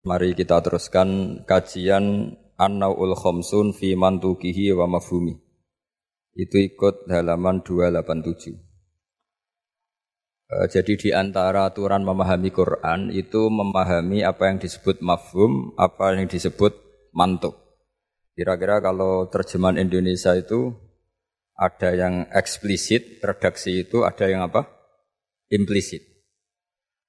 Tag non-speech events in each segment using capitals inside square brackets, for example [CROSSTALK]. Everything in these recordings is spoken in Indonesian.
Mari kita teruskan kajian An-Naul Khomsun fi mantukihi wa mafhumi. Itu ikut halaman 287. Eh, jadi di antara aturan memahami Quran itu memahami apa yang disebut mafhum, apa yang disebut mantuk. Kira-kira kalau terjemahan Indonesia itu ada yang eksplisit, redaksi itu ada yang apa? Implisit.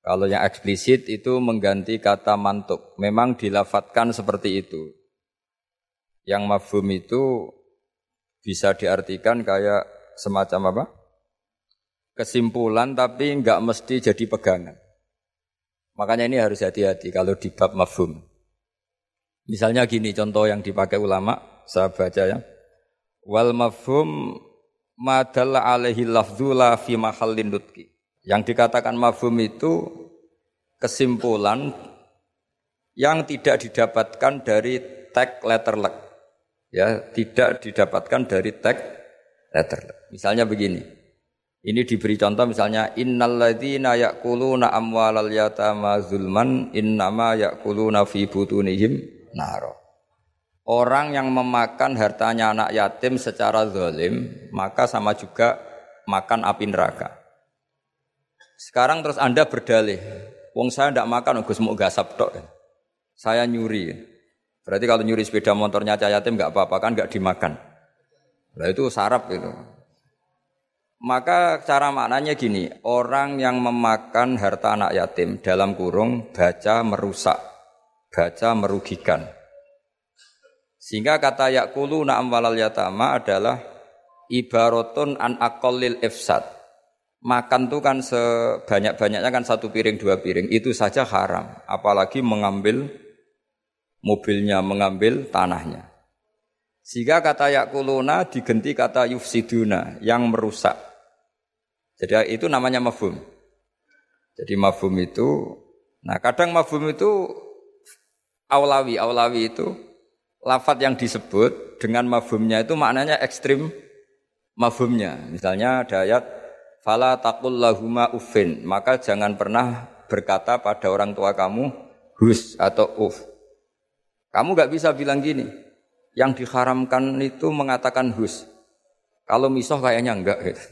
Kalau yang eksplisit itu mengganti kata mantuk. Memang dilafatkan seperti itu. Yang mafhum itu bisa diartikan kayak semacam apa? Kesimpulan tapi nggak mesti jadi pegangan. Makanya ini harus hati-hati kalau di bab mafhum. Misalnya gini contoh yang dipakai ulama, saya baca ya. Wal mafhum madalla alaihi lafzula fi mahallin. Yang dikatakan mafhum itu kesimpulan yang tidak didapatkan dari tag letter luck. Ya, tidak didapatkan dari tag letter luck. Misalnya begini. Ini diberi contoh misalnya innalladzina ya'kuluna amwalal yatama zulman innama ya'kuluna fi butunihim naro. Orang yang memakan hartanya anak yatim secara zalim, maka sama juga makan api neraka. Sekarang terus Anda berdalih, wong saya tidak makan, Gus mau gasap tok. Saya nyuri. Berarti kalau nyuri sepeda motornya cah yatim nggak apa-apa kan nggak dimakan. Nah itu sarap itu. Maka cara maknanya gini, orang yang memakan harta anak yatim dalam kurung baca merusak, baca merugikan. Sehingga kata yakulu na'am walal yatama adalah ibaratun an akolil ifsad makan tuh kan sebanyak-banyaknya kan satu piring dua piring. Itu saja haram. Apalagi mengambil mobilnya mengambil tanahnya. Sehingga kata yakuluna digenti kata yufsiduna yang merusak. Jadi itu namanya mafhum. Jadi mafhum itu nah kadang mafhum itu awlawi awlawi itu lafat yang disebut dengan mafhumnya itu maknanya ekstrim mafhumnya. Misalnya ada ayat Fala takul lahuma uffin. Maka jangan pernah berkata pada orang tua kamu hus atau uf. Kamu gak bisa bilang gini. Yang diharamkan itu mengatakan hus. Kalau misoh kayaknya enggak. Gitu.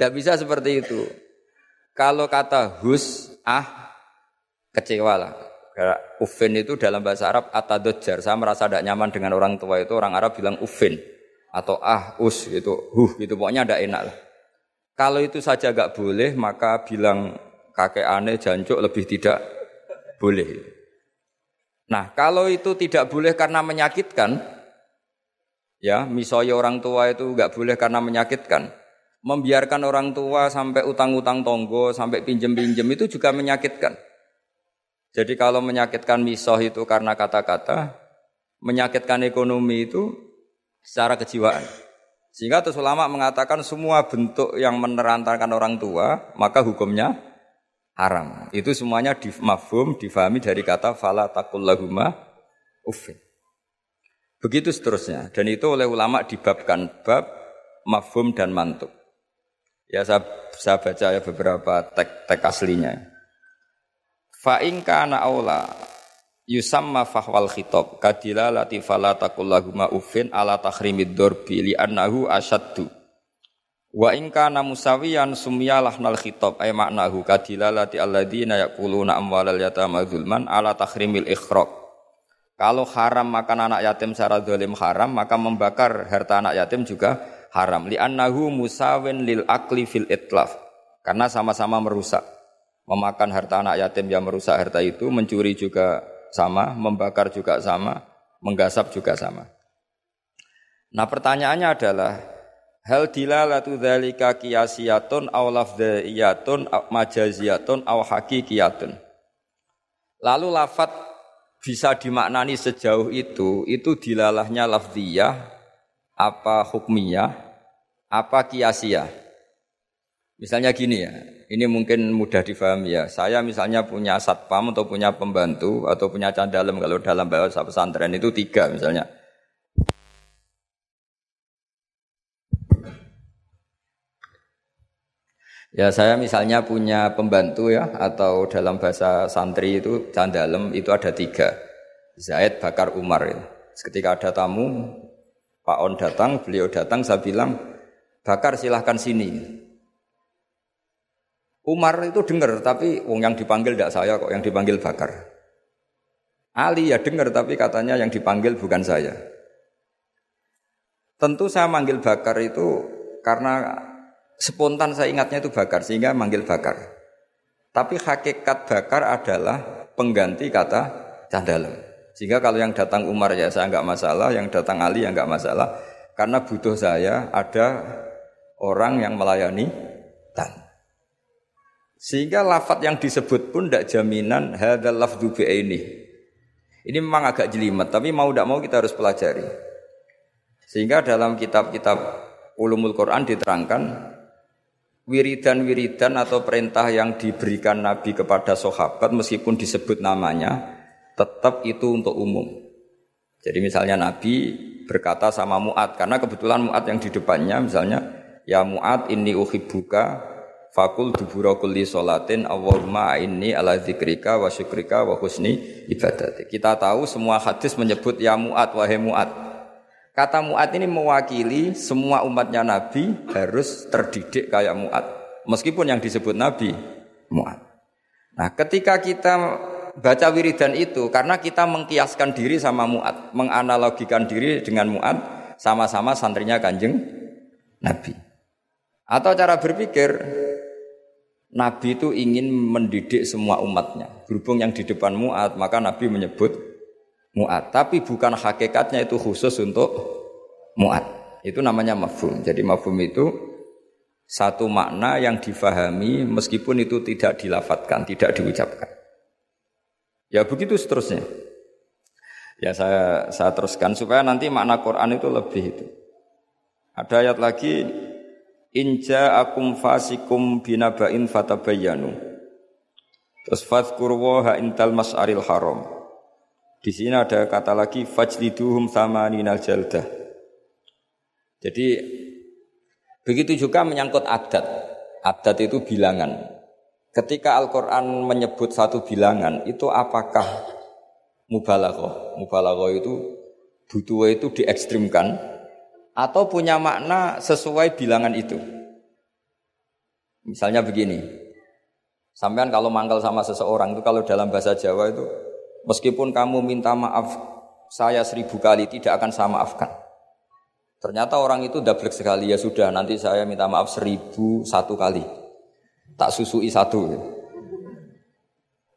Gak bisa seperti itu. Kalau kata hus, ah, kecewa lah. Ufin itu dalam bahasa Arab atadodjar. Saya merasa tidak nyaman dengan orang tua itu. Orang Arab bilang ufin. Atau ah, us gitu. Huh gitu. Pokoknya ada enak lah. Kalau itu saja gak boleh, maka bilang kakek aneh jancuk lebih tidak boleh. Nah, kalau itu tidak boleh karena menyakitkan, ya, misalnya orang tua itu gak boleh karena menyakitkan, membiarkan orang tua sampai utang-utang tonggo, sampai pinjem-pinjem itu juga menyakitkan. Jadi kalau menyakitkan misoh itu karena kata-kata, menyakitkan ekonomi itu secara kejiwaan. Sehingga terus ulama mengatakan semua bentuk yang menerantarkan orang tua, maka hukumnya haram. Itu semuanya di mafhum, difahami dari kata fala takul lahuma uffin. Begitu seterusnya. Dan itu oleh ulama dibabkan bab mafhum dan mantuk. Ya saya, saya baca ya beberapa tek-tek aslinya. Fa'in kana aula yusamma fahwal khitab. Kadila lati fala takullahuma ufin ala tahrimid dorbi li annahu asyaddu. Wa in kana musawiyan sumyalah nal khitab. Ay maknahu kadila lati alladina yaquluna amwalal yatama zulman ala tahrimil ikhraq kalau haram makan anak yatim secara zalim haram maka membakar harta anak yatim juga haram. Li annahu musawin lil akli fil itlaf. Karena sama-sama merusak. Memakan harta anak yatim yang merusak harta itu mencuri juga sama, membakar juga sama, menggasap juga sama. Nah pertanyaannya adalah hal dilalatu dzalika qiyasiyatun aw lafdhiyatun aw majaziyatun aw hakikiyatun. Lalu lafat bisa dimaknani sejauh itu, itu dilalahnya lafdiyah, apa hukmiyah, apa kiasiyah. Misalnya gini ya, ini mungkin mudah difahami ya. Saya misalnya punya satpam atau punya pembantu atau punya candalem kalau dalam bahasa pesantren itu tiga misalnya. Ya saya misalnya punya pembantu ya atau dalam bahasa santri itu candalem itu ada tiga Zaid Bakar Umar ya. Ketika ada tamu Pak On datang beliau datang saya bilang Bakar silahkan sini Umar itu dengar tapi wong yang dipanggil tidak saya kok yang dipanggil Bakar Ali ya dengar tapi katanya yang dipanggil bukan saya Tentu saya manggil Bakar itu karena spontan saya ingatnya itu bakar sehingga manggil bakar. Tapi hakikat bakar adalah pengganti kata candalem. Sehingga kalau yang datang Umar ya saya nggak masalah, yang datang Ali ya nggak masalah, karena butuh saya ada orang yang melayani tan. Sehingga lafat yang disebut pun tidak jaminan hadal lafdu ini. Ini memang agak jelimet, tapi mau tidak mau kita harus pelajari. Sehingga dalam kitab-kitab ulumul Quran diterangkan wiridan-wiridan atau perintah yang diberikan Nabi kepada sahabat meskipun disebut namanya tetap itu untuk umum. Jadi misalnya Nabi berkata sama Mu'ad karena kebetulan Mu'ad yang di depannya misalnya ya Mu'ad ini uhibbuka fakul dubura kulli solatin Allahumma inni ala zikrika wa syukrika wa husni ibadati. Kita tahu semua hadis menyebut ya Mu'ad wahai Mu'ad. Kata Mu'ad ini mewakili semua umatnya Nabi harus terdidik kayak Mu'ad. Meskipun yang disebut Nabi Mu'ad. Nah ketika kita baca wiridan itu karena kita mengkiaskan diri sama Mu'ad. Menganalogikan diri dengan Mu'ad sama-sama santrinya kanjeng Nabi. Atau cara berpikir Nabi itu ingin mendidik semua umatnya. Berhubung yang di depan Mu'ad maka Nabi menyebut mu'ad. Tapi bukan hakikatnya itu khusus untuk mu'ad. Itu namanya mafhum. Jadi mafhum itu satu makna yang difahami meskipun itu tidak dilafatkan, tidak diucapkan. Ya begitu seterusnya. Ya saya saya teruskan supaya nanti makna Quran itu lebih itu. Ada ayat lagi Inja akum fasikum binabain fatabayanu. Terus fadhkurwaha intal mas'aril haram. Di sini ada kata lagi fajliduhum ninal jaldah. Jadi begitu juga menyangkut adat. Adat itu bilangan. Ketika Al-Qur'an menyebut satu bilangan, itu apakah mubalaghah? Mubalaghah itu butuh itu diekstrimkan atau punya makna sesuai bilangan itu. Misalnya begini, sampean kalau mangkal sama seseorang itu kalau dalam bahasa Jawa itu Meskipun kamu minta maaf saya seribu kali tidak akan saya maafkan. Ternyata orang itu double sekali ya sudah nanti saya minta maaf seribu satu kali. Tak susui satu.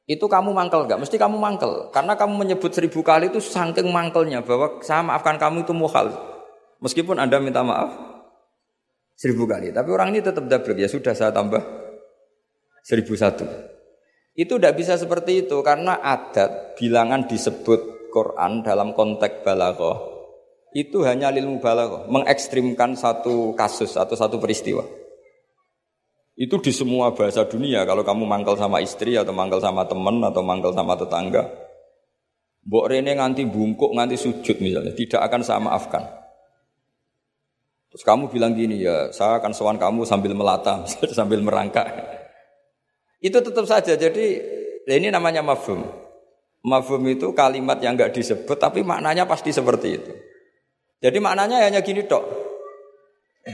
Itu kamu mangkel nggak? Mesti kamu mangkel. Karena kamu menyebut seribu kali itu saking mangkelnya bahwa saya maafkan kamu itu muhal. Meskipun anda minta maaf seribu kali. Tapi orang ini tetap double ya sudah saya tambah seribu satu. Itu tidak bisa seperti itu karena adat bilangan disebut Quran dalam konteks balaghah itu hanya ilmu balaghah, mengekstrimkan satu kasus atau satu peristiwa. Itu di semua bahasa dunia kalau kamu mangkal sama istri atau mangkal sama teman atau mangkal sama tetangga. Mbok Rene nganti bungkuk, nganti sujud misalnya, tidak akan saya maafkan. Terus kamu bilang gini ya, saya akan sowan kamu sambil melata, [LAUGHS] sambil merangkak. Itu tetap saja. Jadi ini namanya mafhum. Mafhum itu kalimat yang enggak disebut tapi maknanya pasti seperti itu. Jadi maknanya hanya gini dok.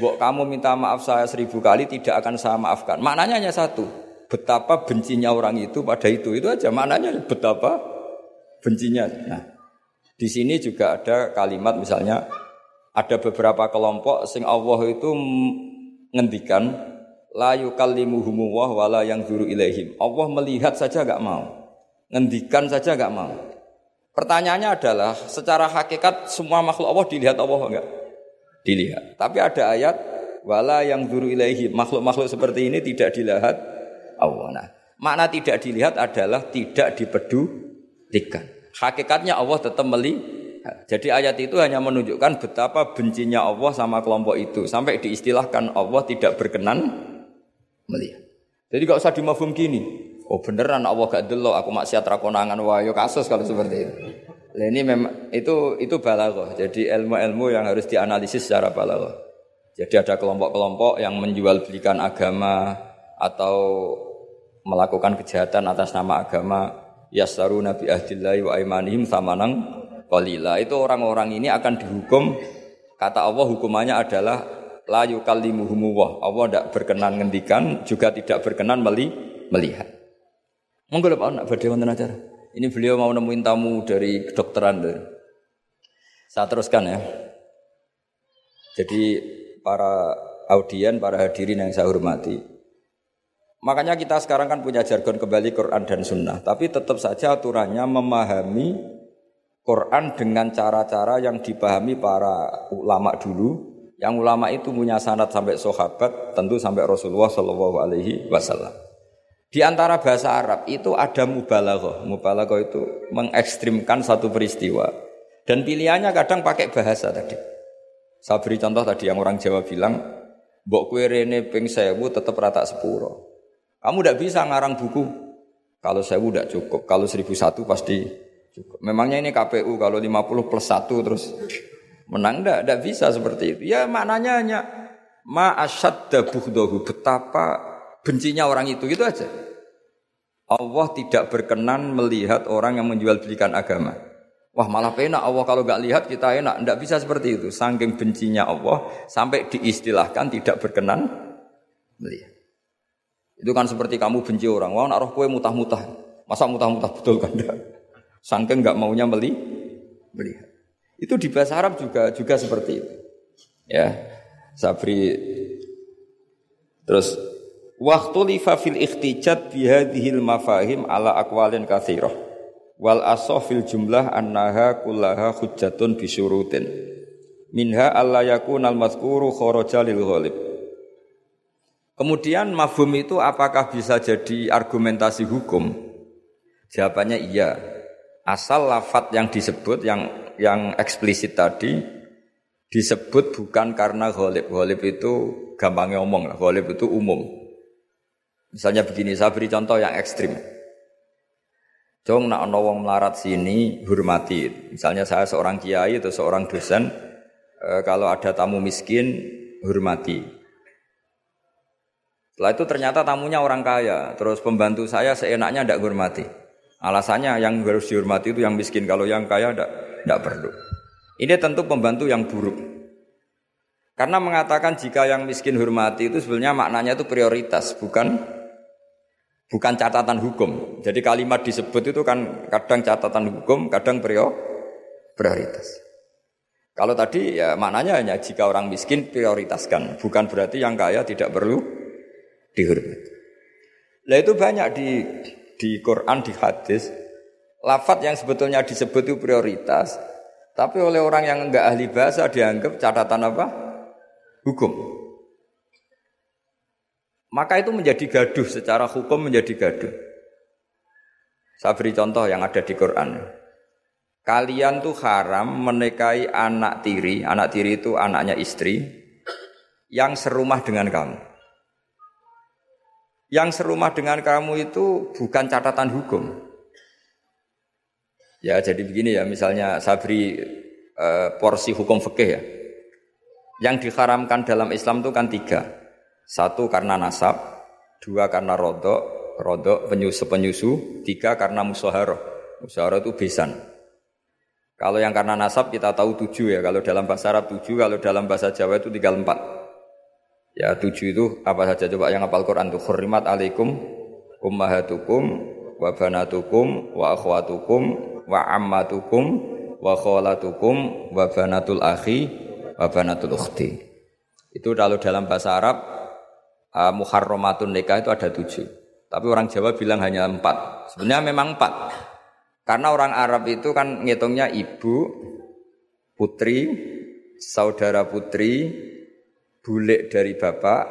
Bok kamu minta maaf saya seribu kali tidak akan saya maafkan. Maknanya hanya satu. Betapa bencinya orang itu pada itu. Itu aja maknanya betapa bencinya. Nah, di sini juga ada kalimat misalnya ada beberapa kelompok sing Allah itu ngendikan la yukallimuhum wa la yang zuru ilaihim. Allah melihat saja gak mau. Ngendikan saja gak mau. Pertanyaannya adalah secara hakikat semua makhluk Allah dilihat Allah enggak? Dilihat. Tapi ada ayat wala yang zuru ilaihim. Makhluk-makhluk seperti ini tidak dilihat Allah. Nah, makna tidak dilihat adalah tidak dipedulikan. Hakikatnya Allah tetap melihat. Jadi ayat itu hanya menunjukkan betapa bencinya Allah sama kelompok itu sampai diistilahkan Allah tidak berkenan melihat. Jadi gak usah dimafhum gini. Oh beneran Allah gak delo aku maksiat rakonangan wah yo kasus kalau seperti itu. Nah, ini memang itu itu balaghah. Jadi ilmu-ilmu yang harus dianalisis secara balaghah. Jadi ada kelompok-kelompok yang menjual belikan agama, atau melakukan kejahatan atas nama agama yasaru nabi ahdillahi wa imanihim samanang qalila. Itu orang-orang ini akan dihukum. Kata Allah hukumannya adalah la yukallimuhumullah. Allah tidak berkenan ngendikan juga tidak berkenan meli melihat. Monggo Pak nak acara. Ini beliau mau nemuin tamu dari kedokteran saya teruskan ya. Jadi para audien, para hadirin yang saya hormati. Makanya kita sekarang kan punya jargon kembali Quran dan Sunnah. Tapi tetap saja aturannya memahami Quran dengan cara-cara yang dipahami para ulama dulu. Yang ulama itu punya sanad sampai sahabat, tentu sampai Rasulullah Shallallahu Alaihi Wasallam. Di antara bahasa Arab itu ada mubalaghah. Mubalaghah itu mengekstrimkan satu peristiwa. Dan pilihannya kadang pakai bahasa tadi. Saya beri contoh tadi yang orang Jawa bilang, Mbok kue rene ping sewu tetap rata sepuro. Kamu tidak bisa ngarang buku. Kalau sewu tidak cukup. Kalau seribu satu pasti cukup. Memangnya ini KPU kalau 50 plus satu terus menang tidak? Tidak bisa seperti itu. Ya maknanya hanya ma asyadda buhdohu. Betapa bencinya orang itu. Gitu aja. Allah tidak berkenan melihat orang yang menjual belikan agama. Wah malah penak Allah kalau nggak lihat kita enak. Tidak bisa seperti itu. Saking bencinya Allah sampai diistilahkan tidak berkenan melihat. Itu kan seperti kamu benci orang. Wah naruh kue mutah-mutah. Masa mutah-mutah betul kan? Saking nggak maunya meli melihat. Itu di bahasa Arab juga juga seperti itu. Ya, Sabri terus waktu lifa fil ikhtijat bihadhil mafahim ala akwalin kathirah wal asofil jumlah annaha kullaha hujjatun bisyurutin minha alla yakun al mazkuru kharaja lil ghalib Kemudian mafhum itu apakah bisa jadi argumentasi hukum? Jawabannya iya. Asal lafat yang disebut yang yang eksplisit tadi disebut bukan karena ghalib. Ghalib itu gampangnya ngomong lah. Ghalib itu umum. Misalnya begini, saya beri contoh yang ekstrim. Jong nak ono wong melarat sini hormati. Misalnya saya seorang kiai atau seorang dosen, e, kalau ada tamu miskin hormati. Setelah itu ternyata tamunya orang kaya, terus pembantu saya seenaknya tidak hormati. Alasannya yang harus dihormati itu yang miskin, kalau yang kaya tidak perlu. Ini tentu pembantu yang buruk. Karena mengatakan jika yang miskin hormati itu sebenarnya maknanya itu prioritas, bukan bukan catatan hukum. Jadi kalimat disebut itu kan kadang catatan hukum, kadang prioritas. Kalau tadi ya maknanya hanya jika orang miskin prioritaskan, bukan berarti yang kaya tidak perlu dihormati. Nah itu banyak di di Quran, di hadis, lafat yang sebetulnya disebut itu prioritas, tapi oleh orang yang enggak ahli bahasa dianggap catatan apa? Hukum. Maka itu menjadi gaduh secara hukum menjadi gaduh. Saya beri contoh yang ada di Quran. Kalian tuh haram menikahi anak tiri, anak tiri itu anaknya istri yang serumah dengan kamu. Yang serumah dengan kamu itu bukan catatan hukum. Ya jadi begini ya, misalnya saya beri uh, porsi hukum fikih ya. Yang diharamkan dalam Islam itu kan tiga. Satu karena nasab, dua karena rodok, rodok penyusu penyusu, tiga karena musaharoh. Musaharoh itu besan. Kalau yang karena nasab kita tahu tujuh ya. Kalau dalam bahasa Arab tujuh, kalau dalam bahasa Jawa itu tinggal empat. Ya tujuh itu apa saja coba yang hafal Quran itu khurimat alaikum ummahatukum wa banatukum wa akhwatukum wa ammatukum wa kholatukum wa banatul akhi wa banatul ukhti. Itu kalau dalam bahasa Arab uh, muharramatun nikah itu ada tujuh. Tapi orang Jawa bilang hanya empat. Sebenarnya memang empat. Karena orang Arab itu kan ngitungnya ibu, putri, saudara putri, bulik dari bapak,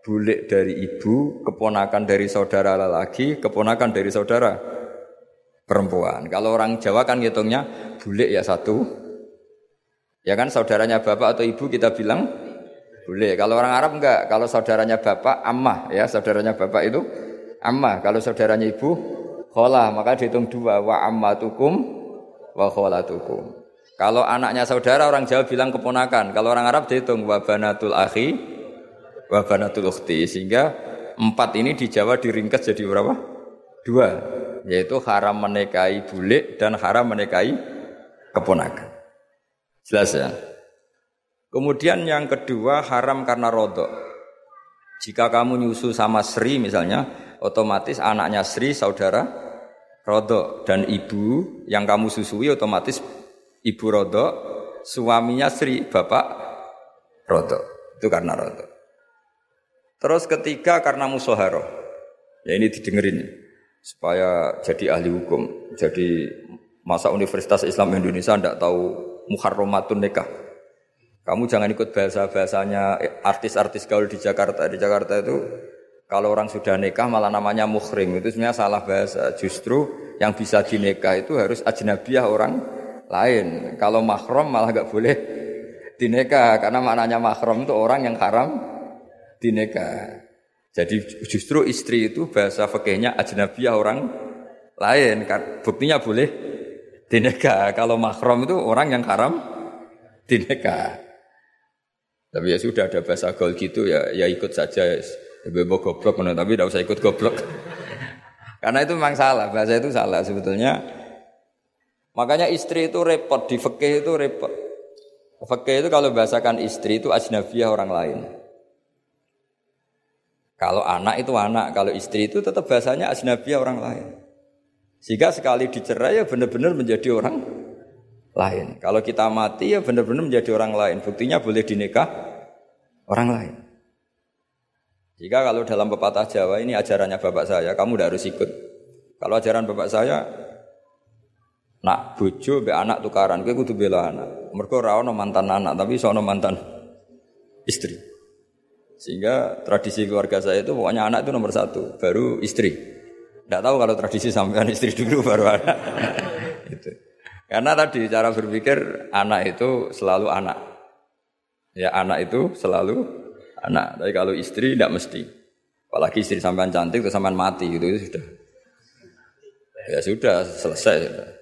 bulik dari ibu, keponakan dari saudara lelaki, keponakan dari saudara perempuan. Kalau orang Jawa kan ngitungnya bulik ya satu. Ya kan saudaranya bapak atau ibu kita bilang boleh. Kalau orang Arab enggak. Kalau saudaranya bapak, ammah ya. Saudaranya bapak itu ammah. Kalau saudaranya ibu, kholah. Maka dihitung dua. Wa ammatukum wa kholatukum. Kalau anaknya saudara orang Jawa bilang keponakan. Kalau orang Arab dihitung wa banatul akhi wa banatul ukhti. Sehingga Empat ini di Jawa diringkas jadi berapa? Dua. Yaitu haram menikahi bule dan haram menikahi keponakan. Jelas ya? Kemudian yang kedua haram karena rodok. Jika kamu nyusu sama Sri misalnya, otomatis anaknya Sri saudara rodok dan ibu yang kamu susui otomatis ibu rodok, suaminya Sri bapak rodok. Itu karena rodok. Terus ketiga karena musoharo. Ya ini didengerin supaya jadi ahli hukum. Jadi masa Universitas Islam Indonesia tidak tahu muharramatun nikah. Kamu jangan ikut bahasa-bahasanya artis-artis gaul di Jakarta. Di Jakarta itu kalau orang sudah nikah malah namanya muhrim. Itu sebenarnya salah bahasa. Justru yang bisa dinikah itu harus ajnabiyah orang lain. Kalau mahram malah gak boleh dinikah. Karena maknanya mahram itu orang yang haram dinikah. Jadi justru istri itu bahasa fakihnya ajnabiyah orang lain. Buktinya boleh dinikah. Kalau mahram itu orang yang haram dinikah. Tapi ya sudah ada bahasa gaul gitu ya ya ikut saja. Bebo goblok tapi tidak usah ikut goblok. [LAUGHS] Karena itu memang salah, bahasa itu salah sebetulnya. Makanya istri itu repot di fikih itu repot. Fikih itu kalau bahasakan istri itu ajnabiyah orang lain. Kalau anak itu anak, kalau istri itu tetap bahasanya ajnabiyah orang lain. Sehingga sekali dicerai ya benar-benar menjadi orang lain. Kalau kita mati ya benar-benar menjadi orang lain. Buktinya boleh dinikah orang lain. Jika kalau dalam pepatah Jawa ini ajarannya bapak saya, kamu tidak harus ikut. Kalau ajaran bapak saya, nak bojo be anak tukaran, gue kudu bela anak. Mereka rawon mantan anak, tapi sono mantan istri. Sehingga tradisi keluarga saya itu pokoknya anak itu nomor satu, baru istri. Tidak tahu kalau tradisi sampean istri dulu [LAUGHS] baru anak. [LAUGHS] itu. Karena tadi cara berpikir anak itu selalu anak. Ya anak itu selalu anak. Tapi kalau istri tidak mesti. Apalagi istri sampean cantik atau sampean mati gitu itu sudah. Ya sudah selesai sudah.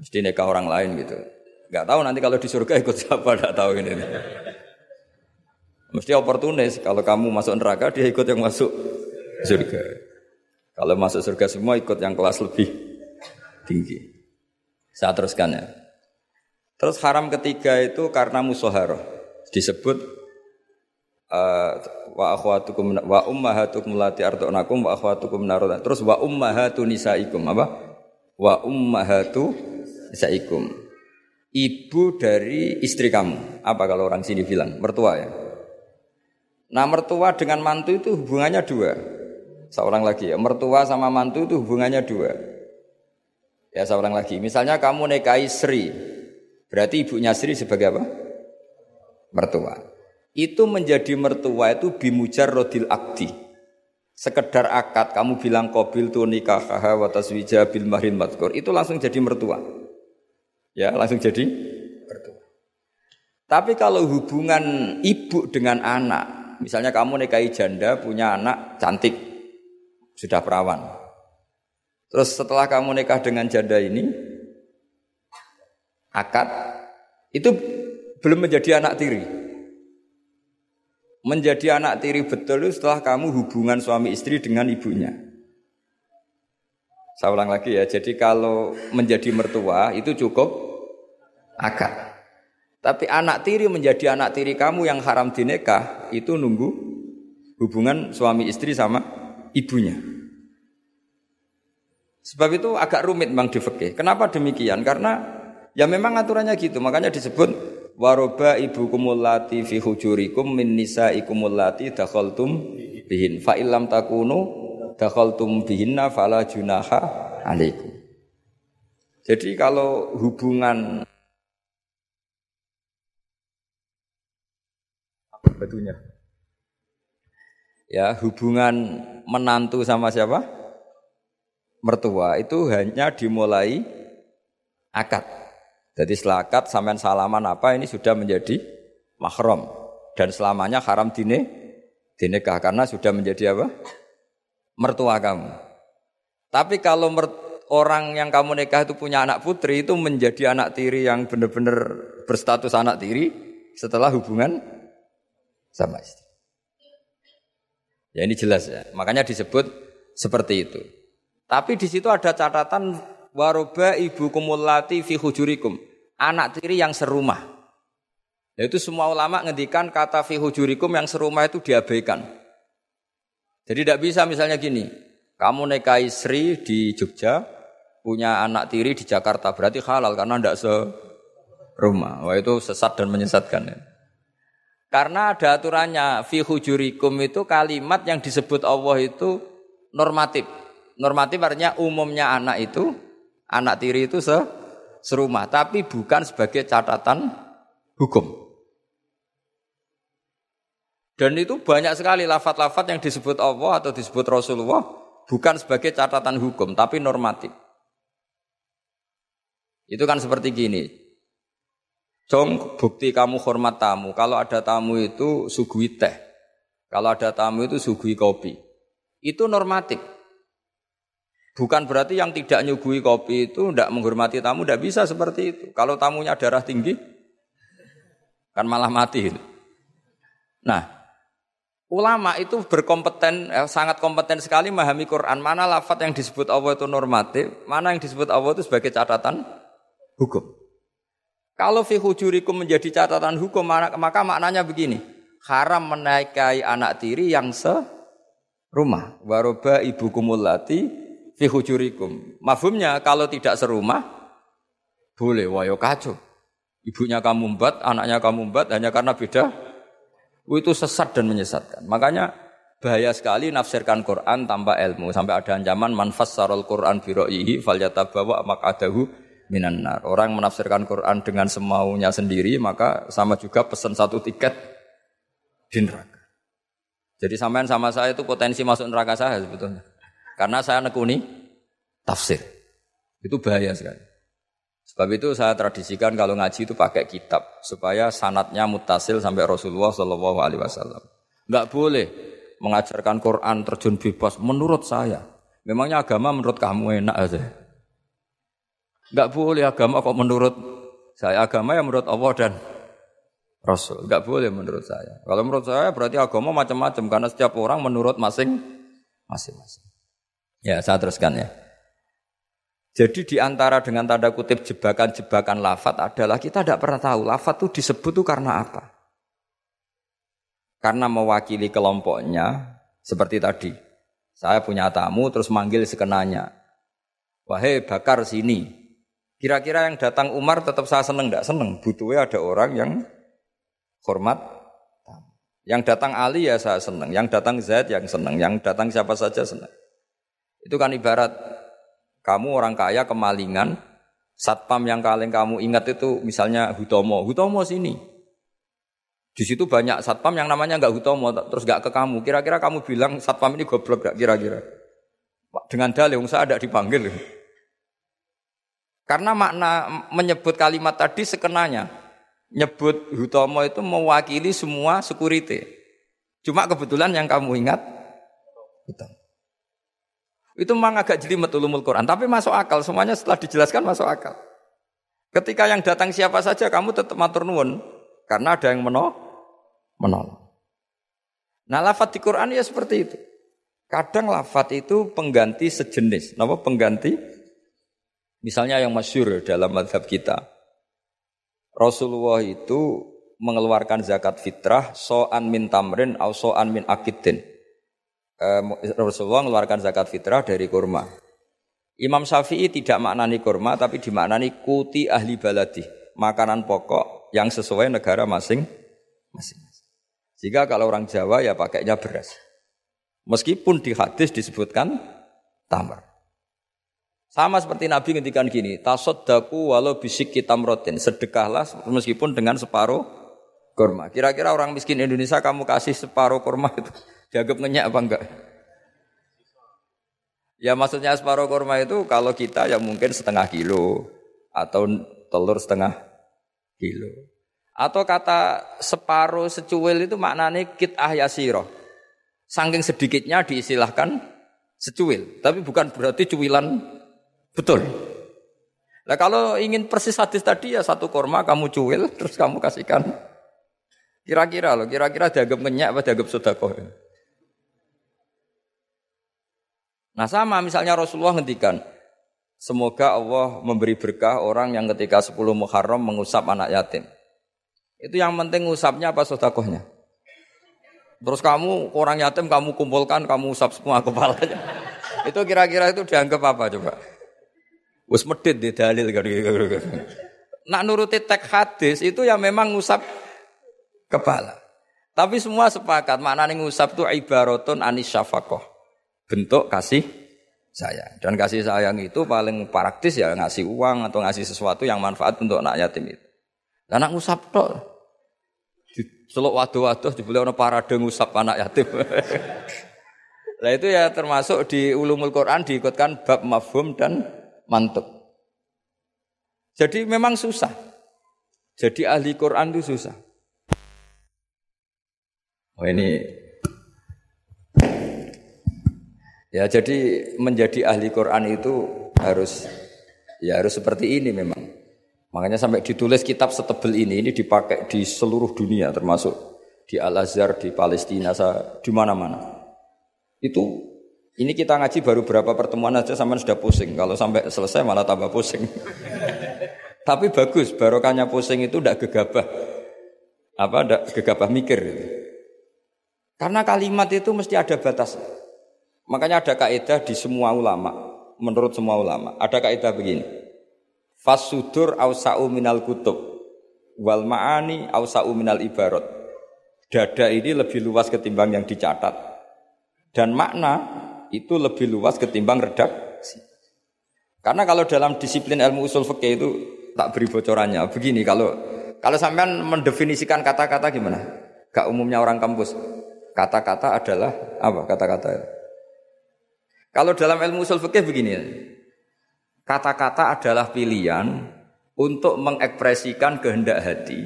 Mesti nikah orang lain gitu. Gak tahu nanti kalau di surga ikut siapa, gak tahu ini. Mesti oportunis. Kalau kamu masuk neraka, dia ikut yang masuk surga. Kalau masuk surga semua ikut yang kelas lebih tinggi. Saya teruskan ya. Terus haram ketiga itu karena musoharoh. Disebut uh, wa akhwatukum wa ummahatukum lati ardunakum wa akhwatukum naroda. Terus wa ummahatu nisaikum apa? Wa ummahatu nisaikum. Ibu dari istri kamu. Apa kalau orang sini bilang? Mertua ya. Nah mertua dengan mantu itu hubungannya dua. Seorang lagi ya. Mertua sama mantu itu hubungannya dua. Ya seorang lagi. Misalnya kamu nikahi Sri. Berarti ibunya Sri sebagai apa? Mertua. Itu menjadi mertua itu bimujar rodil akdi. Sekedar akad kamu bilang kobil tu nikah wa taswija bil mahrin. Itu langsung jadi mertua. Ya langsung jadi mertua. Tapi kalau hubungan ibu dengan anak. Misalnya kamu nikahi janda punya anak cantik. Sudah perawan. Terus setelah kamu nikah dengan janda ini, akad itu belum menjadi anak tiri. Menjadi anak tiri betul itu setelah kamu hubungan suami istri dengan ibunya. Saya ulang lagi ya, jadi kalau menjadi mertua itu cukup akad. Tapi anak tiri menjadi anak tiri kamu yang haram dinikah itu nunggu hubungan suami istri sama ibunya. Sebab itu agak rumit memang di. Kenapa demikian? Karena ya memang aturannya gitu. Makanya disebut waroba ibu kumulati fi hujurikum min nisa ikumulati dakhaltum bihin fa illam takunu dakhaltum bihinna fala junaha alaikum. Jadi kalau hubungan batunya ya hubungan menantu sama siapa? mertua itu hanya dimulai akad. Jadi setelah akad sampean salaman apa ini sudah menjadi mahram dan selamanya haram dine dinikah karena sudah menjadi apa? Mertua kamu. Tapi kalau orang yang kamu nikah itu punya anak putri itu menjadi anak tiri yang benar-benar berstatus anak tiri setelah hubungan sama istri. Ya ini jelas ya. Makanya disebut seperti itu. Tapi di situ ada catatan waroba ibu kumulati fi hujurikum. Anak tiri yang serumah. Yaitu semua ulama ngendikan kata fi hujurikum yang serumah itu diabaikan. Jadi tidak bisa misalnya gini, kamu nikahi Sri di Jogja, punya anak tiri di Jakarta, berarti halal karena tidak serumah. Wah itu sesat dan menyesatkan. Ya. Karena ada aturannya fi hujurikum itu kalimat yang disebut Allah itu normatif. Normatif artinya umumnya anak itu anak tiri itu se serumah, tapi bukan sebagai catatan hukum. Dan itu banyak sekali lafat-lafat yang disebut Allah atau disebut Rasulullah bukan sebagai catatan hukum, tapi normatif. Itu kan seperti gini. Jong bukti kamu hormat tamu. Kalau ada tamu itu sugui teh. Kalau ada tamu itu sugui kopi. Itu normatif. Bukan berarti yang tidak nyugui kopi itu tidak menghormati tamu, tidak bisa seperti itu. Kalau tamunya darah tinggi, kan malah mati. Nah, ulama itu berkompeten, eh, sangat kompeten sekali memahami Quran. Mana lafat yang disebut Allah itu normatif, mana yang disebut Allah itu sebagai catatan hukum. Kalau fi hujurikum menjadi catatan hukum maka maknanya begini. Haram menaikai anak tiri yang se rumah. Waroba ibu kumulati fi hujurikum. Mafhumnya kalau tidak serumah boleh wayo kacau. Ibunya kamu mbat, anaknya kamu mbat hanya karena beda. Itu sesat dan menyesatkan. Makanya bahaya sekali nafsirkan Quran tanpa ilmu sampai ada ancaman manfas sarul Quran biroihi fal yatabawa makadahu minan nar. Orang menafsirkan Quran dengan semaunya sendiri maka sama juga pesan satu tiket di neraka. Jadi sampean sama saya itu potensi masuk neraka saya sebetulnya. Karena saya nekuni tafsir. Itu bahaya sekali. Sebab itu saya tradisikan kalau ngaji itu pakai kitab supaya sanatnya mutasil sampai Rasulullah Shallallahu Alaihi Wasallam. Enggak boleh mengajarkan Quran terjun bebas menurut saya. Memangnya agama menurut kamu enak aja. Enggak boleh agama kok menurut saya. Agama yang menurut Allah dan Rasul. Enggak boleh menurut saya. Kalau menurut saya berarti agama macam-macam karena setiap orang menurut masing masing-masing. Ya, saya teruskan ya. Jadi di antara dengan tanda kutip jebakan-jebakan lafat adalah kita tidak pernah tahu lafat itu disebut itu karena apa. Karena mewakili kelompoknya seperti tadi. Saya punya tamu terus manggil sekenanya. Wahai bakar sini. Kira-kira yang datang Umar tetap saya seneng tidak seneng. Butuhnya ada orang yang hormat. Yang datang Ali ya saya seneng. Yang datang Zaid yang seneng. Yang datang siapa saja seneng. Itu kan ibarat kamu orang kaya kemalingan. Satpam yang kalian kamu ingat itu misalnya Hutomo. Hutomo sini. Di situ banyak satpam yang namanya nggak Hutomo, terus nggak ke kamu. Kira-kira kamu bilang satpam ini goblok gak kira-kira? Dengan dalih, saya ada dipanggil. Karena makna menyebut kalimat tadi sekenanya. Nyebut Hutomo itu mewakili semua security. Cuma kebetulan yang kamu ingat Hutomo. Itu memang agak jelimet ulumul Quran, tapi masuk akal. Semuanya setelah dijelaskan masuk akal. Ketika yang datang siapa saja kamu tetap matur nuwun karena ada yang menolong. menolong. Nah, lafat di Quran ya seperti itu. Kadang lafat itu pengganti sejenis. Nama pengganti Misalnya yang masyur dalam madhab kita. Rasulullah itu mengeluarkan zakat fitrah so'an min tamrin atau so'an min akidin. Eh, Rasulullah mengeluarkan zakat fitrah dari kurma. Imam Syafi'i tidak maknani kurma tapi dimaknani kuti ahli baladi. Makanan pokok yang sesuai negara masing masing. Jika kalau orang Jawa ya pakainya beras. Meskipun di hadis disebutkan tamar. Sama seperti Nabi ngendikan gini, tasoddaku walau bisik kita merotin, sedekahlah meskipun dengan separuh kurma. Kira-kira orang miskin Indonesia kamu kasih separuh kurma itu dianggap ngenyak apa enggak? Ya maksudnya separuh kurma itu kalau kita ya mungkin setengah kilo atau telur setengah kilo. Atau kata separuh secuil itu maknanya kit ahyasiro. Saking sedikitnya diistilahkan secuil. Tapi bukan berarti cuilan Betul. Nah kalau ingin persis hadis tadi ya satu korma kamu cuil terus kamu kasihkan. Kira-kira loh, kira-kira dianggap ngenyak apa dianggap sodako? Nah sama misalnya Rasulullah ngendikan, semoga Allah memberi berkah orang yang ketika 10 Muharram mengusap anak yatim. Itu yang penting usapnya apa sodakohnya? Terus kamu orang yatim kamu kumpulkan, kamu usap semua kepalanya. [LAUGHS] itu kira-kira itu dianggap apa coba? Wes medit di dalil Nak nuruti teks hadis itu ya memang ngusap kepala. Tapi semua sepakat maknanya ngusap itu ibaratun anis syafakoh. Bentuk kasih sayang. Dan kasih sayang itu paling praktis ya ngasih uang atau ngasih sesuatu yang manfaat untuk anak yatim itu. Dan anak ngusap tok. Seluk waduh-waduh dibeli orang parade ngusap anak yatim. [LAUGHS] Nah itu ya termasuk di ulumul Quran diikutkan bab mafhum dan mantuk. Jadi memang susah. Jadi ahli Quran itu susah. Oh ini ya jadi menjadi ahli Quran itu harus ya harus seperti ini memang. Makanya sampai ditulis kitab setebel ini ini dipakai di seluruh dunia termasuk di Al Azhar di Palestina di mana-mana. Itu ini kita ngaji baru berapa pertemuan aja sampai sudah pusing. Kalau sampai selesai malah tambah pusing. [LAUGHS] Tapi bagus, barokahnya pusing itu tidak gegabah. Apa tidak gegabah mikir. Karena kalimat itu mesti ada batas. Makanya ada kaidah di semua ulama, menurut semua ulama, ada kaidah begini. Fasudur ausa'u minal kutub wal ma'ani ausa'u minal ibarat. Dada ini lebih luas ketimbang yang dicatat. Dan makna itu lebih luas ketimbang redaksi. Karena kalau dalam disiplin ilmu usul fikih itu tak beri bocorannya. Begini kalau kalau sampean mendefinisikan kata-kata gimana? Gak umumnya orang kampus. Kata-kata adalah apa kata-kata itu? Kalau dalam ilmu usul fikih begini, kata-kata adalah pilihan untuk mengekspresikan kehendak hati.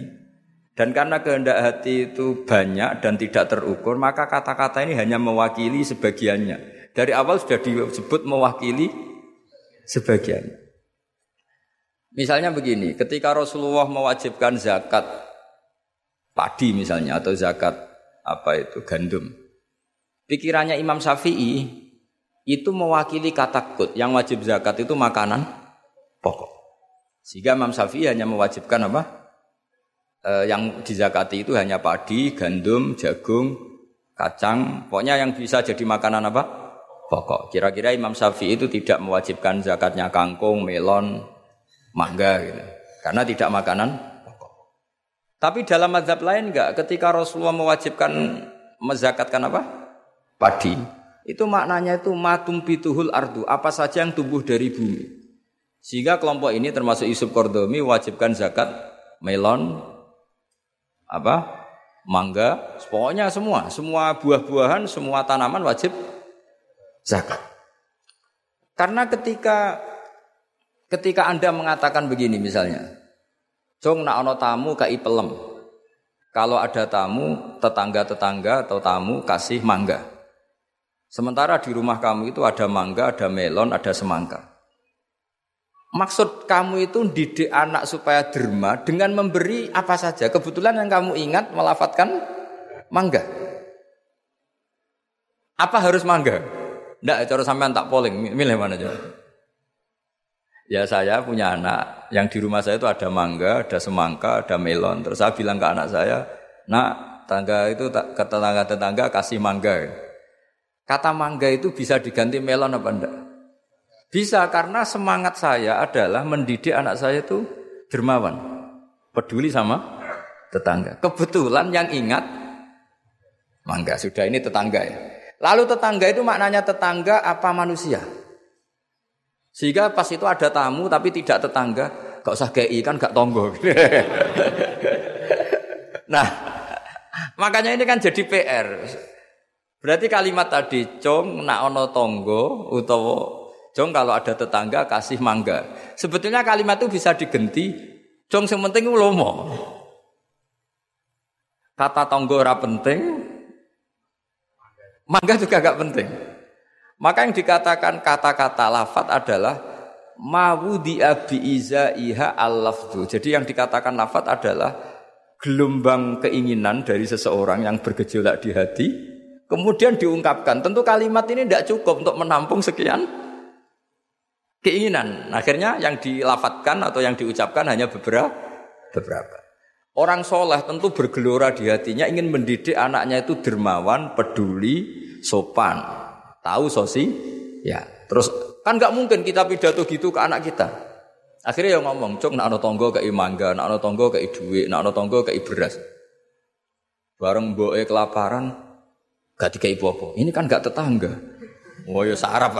Dan karena kehendak hati itu banyak dan tidak terukur, maka kata-kata ini hanya mewakili sebagiannya. Dari awal sudah disebut mewakili sebagian. Misalnya begini, ketika Rasulullah mewajibkan zakat padi misalnya atau zakat apa itu gandum. Pikirannya Imam Syafi'i itu mewakili kata kut yang wajib zakat itu makanan pokok. Sehingga Imam Syafi'i hanya mewajibkan apa? E, yang dizakati itu hanya padi, gandum, jagung, kacang, pokoknya yang bisa jadi makanan apa? Pokok. Kira-kira Imam Syafi'i itu tidak mewajibkan zakatnya kangkung, melon, mangga gitu. Karena tidak makanan tapi dalam mazhab lain enggak, ketika Rasulullah mewajibkan mezakatkan apa? Padi. Itu maknanya itu matum bituhul ardu, apa saja yang tumbuh dari bumi. Sehingga kelompok ini termasuk Yusuf Kordomi wajibkan zakat melon, apa? Mangga, pokoknya semua, semua buah-buahan, semua tanaman wajib zakat. Karena ketika ketika Anda mengatakan begini misalnya, Jong nak ono tamu kai pelem. Kalau ada tamu, tetangga-tetangga atau tamu kasih mangga. Sementara di rumah kamu itu ada mangga, ada melon, ada semangka. Maksud kamu itu didik anak supaya derma dengan memberi apa saja. Kebetulan yang kamu ingat melafatkan mangga. Apa harus mangga? Tidak, cara sampean tak polling, milih mana aja. Ya saya punya anak, yang di rumah saya itu ada mangga, ada semangka, ada melon. Terus saya bilang ke anak saya, nak tangga itu ke tetangga-tetangga kasih mangga. Kata mangga itu bisa diganti melon apa enggak? Bisa karena semangat saya adalah mendidik anak saya itu dermawan. Peduli sama tetangga. Kebetulan yang ingat mangga. Sudah ini tetangga ya. Lalu tetangga itu maknanya tetangga apa manusia? Sehingga pas itu ada tamu tapi tidak tetangga, gak usah kei kan gak tonggo. [LAUGHS] nah, makanya ini kan jadi PR. Berarti kalimat tadi cong nak ono tonggo utawa cong kalau ada tetangga kasih mangga. Sebetulnya kalimat itu bisa digenti cong yang penting lomo. Kata tonggo ora penting, mangga juga gak penting. Maka yang dikatakan kata-kata lafat adalah mawudi abi iza iha al lafdu. Jadi yang dikatakan lafat adalah gelombang keinginan dari seseorang yang bergejolak di hati kemudian diungkapkan. Tentu kalimat ini tidak cukup untuk menampung sekian keinginan. Akhirnya yang dilafatkan atau yang diucapkan hanya beberapa. beberapa. Orang soleh tentu bergelora di hatinya ingin mendidik anaknya itu dermawan, peduli, sopan, tahu sosi. Ya, terus kan nggak mungkin kita pidato gitu ke anak kita. Akhirnya yang ngomong, cok nak tonggo ke mangga, nak tonggo ke duit, nak tonggo ke beras. Bareng boe kelaparan, gak dikai apa Ini kan gak tetangga. Oh ya sarap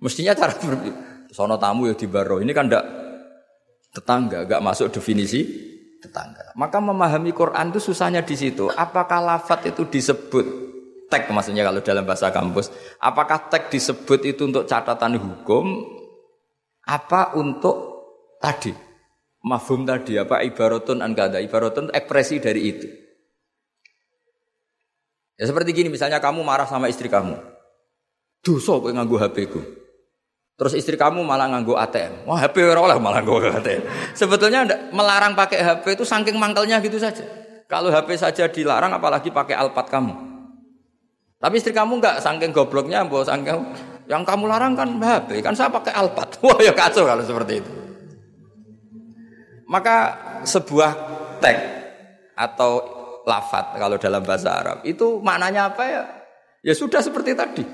Mestinya cara ber... sono tamu ya di baro. Ini kan gak tetangga, gak masuk definisi tetangga. Maka memahami Quran itu susahnya di situ. Apakah lafat itu disebut tag maksudnya kalau dalam bahasa kampus? Apakah tag disebut itu untuk catatan hukum? Apa untuk tadi? Mafhum tadi apa ibaratun an kada ibaratun ekspresi dari itu. Ya seperti gini misalnya kamu marah sama istri kamu. Dosa kowe nganggo HP ku. Terus istri kamu malah nganggo ATM. Wah, HP ora oleh malah nganggo ATM. Sebetulnya melarang pakai HP itu saking mangkelnya gitu saja. Kalau HP saja dilarang apalagi pakai Alphard kamu. Tapi istri kamu enggak saking gobloknya, mbok saking yang kamu larang kan HP, kan saya pakai Alphard. [LAUGHS] Wah, ya kacau kalau seperti itu. Maka sebuah tag atau lafat kalau dalam bahasa Arab itu maknanya apa ya? Ya sudah seperti tadi.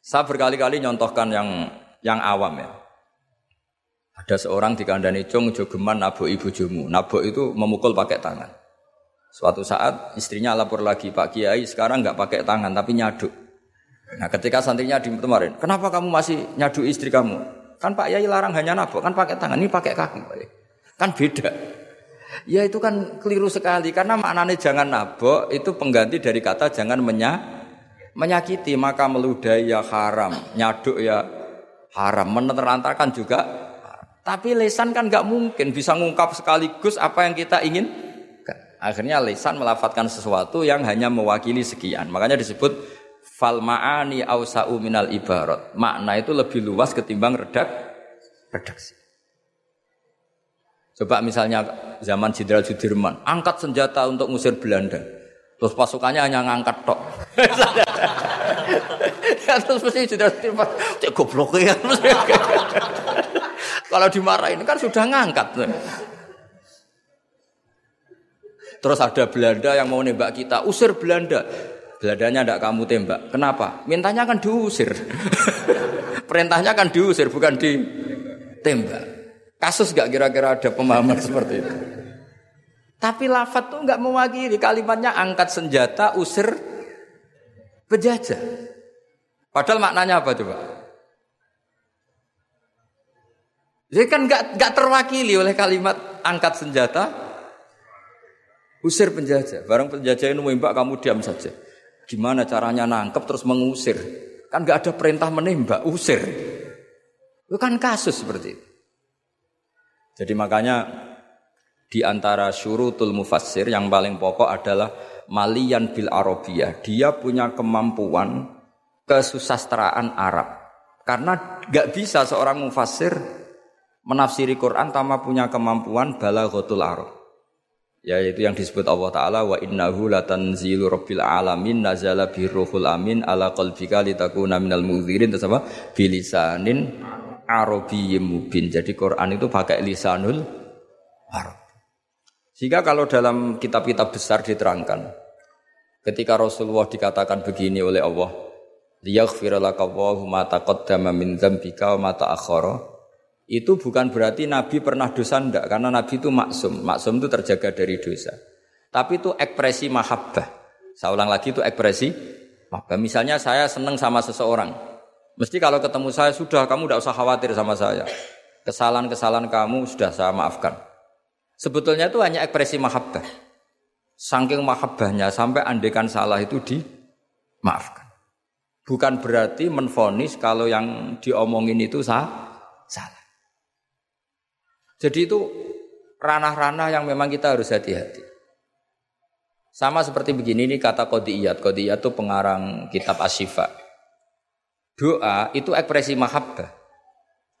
Saya berkali-kali nyontohkan yang yang awam ya. Ada seorang di kandani cung jogeman nabok ibu jumu. Nabok itu memukul pakai tangan. Suatu saat istrinya lapor lagi, Pak Kiai sekarang nggak pakai tangan tapi nyaduk. Nah ketika santrinya di kemarin, kenapa kamu masih nyaduk istri kamu? Kan Pak Kiai larang hanya nabok, kan pakai tangan, ini pakai kaki. Kan beda. Ya itu kan keliru sekali karena maknanya jangan nabok itu pengganti dari kata jangan menya, menyakiti maka meludahi ya haram, nyaduk ya haram, menerantarkan juga. Tapi lesan kan nggak mungkin bisa ngungkap sekaligus apa yang kita ingin. Akhirnya lesan melafatkan sesuatu yang hanya mewakili sekian. Makanya disebut fal ma'ani ausa'u minal ibarat. Makna itu lebih luas ketimbang redak redaksi. Coba misalnya zaman Jenderal Sudirman, angkat senjata untuk ngusir Belanda. Terus pasukannya hanya ngangkat tok. [LAUGHS] ya, terus mesti Jenderal Sudirman, cek goblok ya. [LAUGHS] Kalau dimarahin kan sudah ngangkat. Terus ada Belanda yang mau nembak kita, usir Belanda. Belandanya tidak kamu tembak. Kenapa? Mintanya kan diusir. [LAUGHS] Perintahnya kan diusir, bukan ditembak. Kasus gak kira-kira ada pemahaman [LAUGHS] seperti itu? Tapi lafat tuh nggak mewakili kalimatnya angkat senjata usir penjajah. Padahal maknanya apa coba? Jadi kan nggak nggak terwakili oleh kalimat angkat senjata usir penjajah. Barang penjajah ini menembak kamu diam saja. Gimana caranya nangkep terus mengusir? Kan nggak ada perintah menembak, usir. Itu kan kasus seperti itu. Jadi makanya di antara syurutul mufassir yang paling pokok adalah malian bil arabiyah. Dia punya kemampuan kesusastraan Arab. Karena gak bisa seorang mufassir menafsiri Quran tanpa punya kemampuan balaghatul Arab. Ya itu yang disebut Allah taala wa innahu latanzilu rabbil alamin nazala biruhul amin ala qalbika litakuna minal munzirin terus apa bilisanin Arabiyyim mubin. Jadi Quran itu pakai lisanul Arab. Sehingga kalau dalam kitab-kitab besar diterangkan, ketika Rasulullah dikatakan begini oleh Allah, liyaghfir ma taqaddama min dzambika wa ma ta'akhkhara. Itu bukan berarti Nabi pernah dosa ndak, karena Nabi itu maksum. Maksum itu terjaga dari dosa. Tapi itu ekspresi mahabbah. Saya ulang lagi itu ekspresi mahabbah. Misalnya saya senang sama seseorang, Mesti kalau ketemu saya sudah kamu tidak usah khawatir sama saya. Kesalahan-kesalahan kamu sudah saya maafkan. Sebetulnya itu hanya ekspresi mahabbah. Saking mahabbahnya sampai andekan salah itu dimaafkan. Bukan berarti menfonis kalau yang diomongin itu sah, salah. Jadi itu ranah-ranah yang memang kita harus hati-hati. Sama seperti begini ini kata Qodiyat. Qodiyat itu pengarang kitab Asyifa. Doa itu ekspresi mahabbah.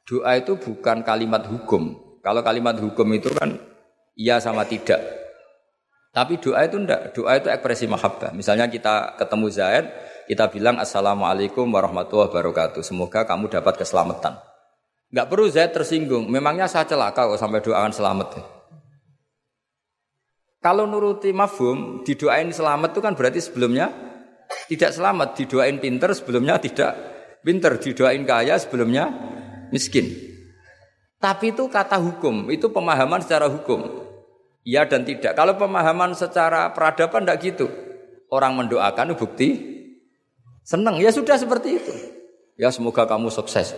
Doa itu bukan kalimat hukum. Kalau kalimat hukum itu kan iya sama tidak. Tapi doa itu enggak, doa itu ekspresi mahabbah. Misalnya kita ketemu Zaid, kita bilang Assalamualaikum warahmatullahi wabarakatuh. Semoga kamu dapat keselamatan. Enggak perlu Zaid tersinggung. Memangnya saya celaka kok sampai doakan selamat. Kalau nuruti mafhum, didoain selamat itu kan berarti sebelumnya tidak selamat, didoain pinter sebelumnya tidak pinter, didoain kaya sebelumnya miskin. Tapi itu kata hukum, itu pemahaman secara hukum. Iya dan tidak. Kalau pemahaman secara peradaban tidak gitu. Orang mendoakan bukti senang. Ya sudah seperti itu. Ya semoga kamu sukses.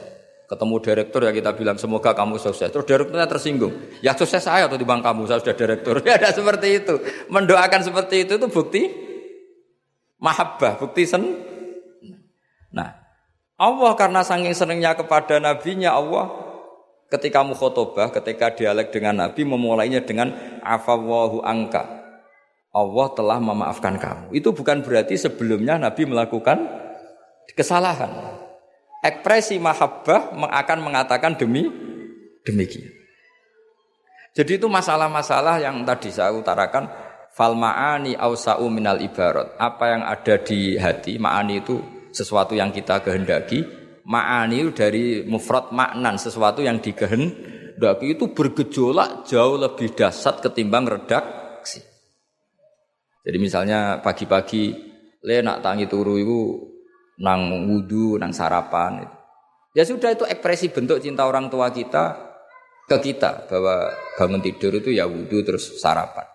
Ketemu direktur ya kita bilang semoga kamu sukses. Terus direkturnya tersinggung. Ya sukses saya atau di bank kamu saya sudah direktur. [LAUGHS] Ya ada seperti itu. Mendoakan seperti itu itu bukti mahabbah, bukti sen. Allah karena saking senangnya kepada nabinya Allah ketika mukhotobah, ketika dialek dengan Nabi memulainya dengan afawahu angka. Allah telah memaafkan kamu. Itu bukan berarti sebelumnya Nabi melakukan kesalahan. Ekspresi mahabbah akan mengatakan demi demikian. Jadi itu masalah-masalah yang tadi saya utarakan fal ma'ani ausa'u minal ibarat. Apa yang ada di hati, ma'ani itu sesuatu yang kita kehendaki, ma'ani dari mufrad maknan sesuatu yang dikehendaki itu bergejolak jauh lebih dahsyat ketimbang redaksi. Jadi misalnya pagi-pagi le nak tangi turu itu nang wudu, nang sarapan itu. Ya sudah itu ekspresi bentuk cinta orang tua kita ke kita bahwa bangun tidur itu ya wudu terus sarapan.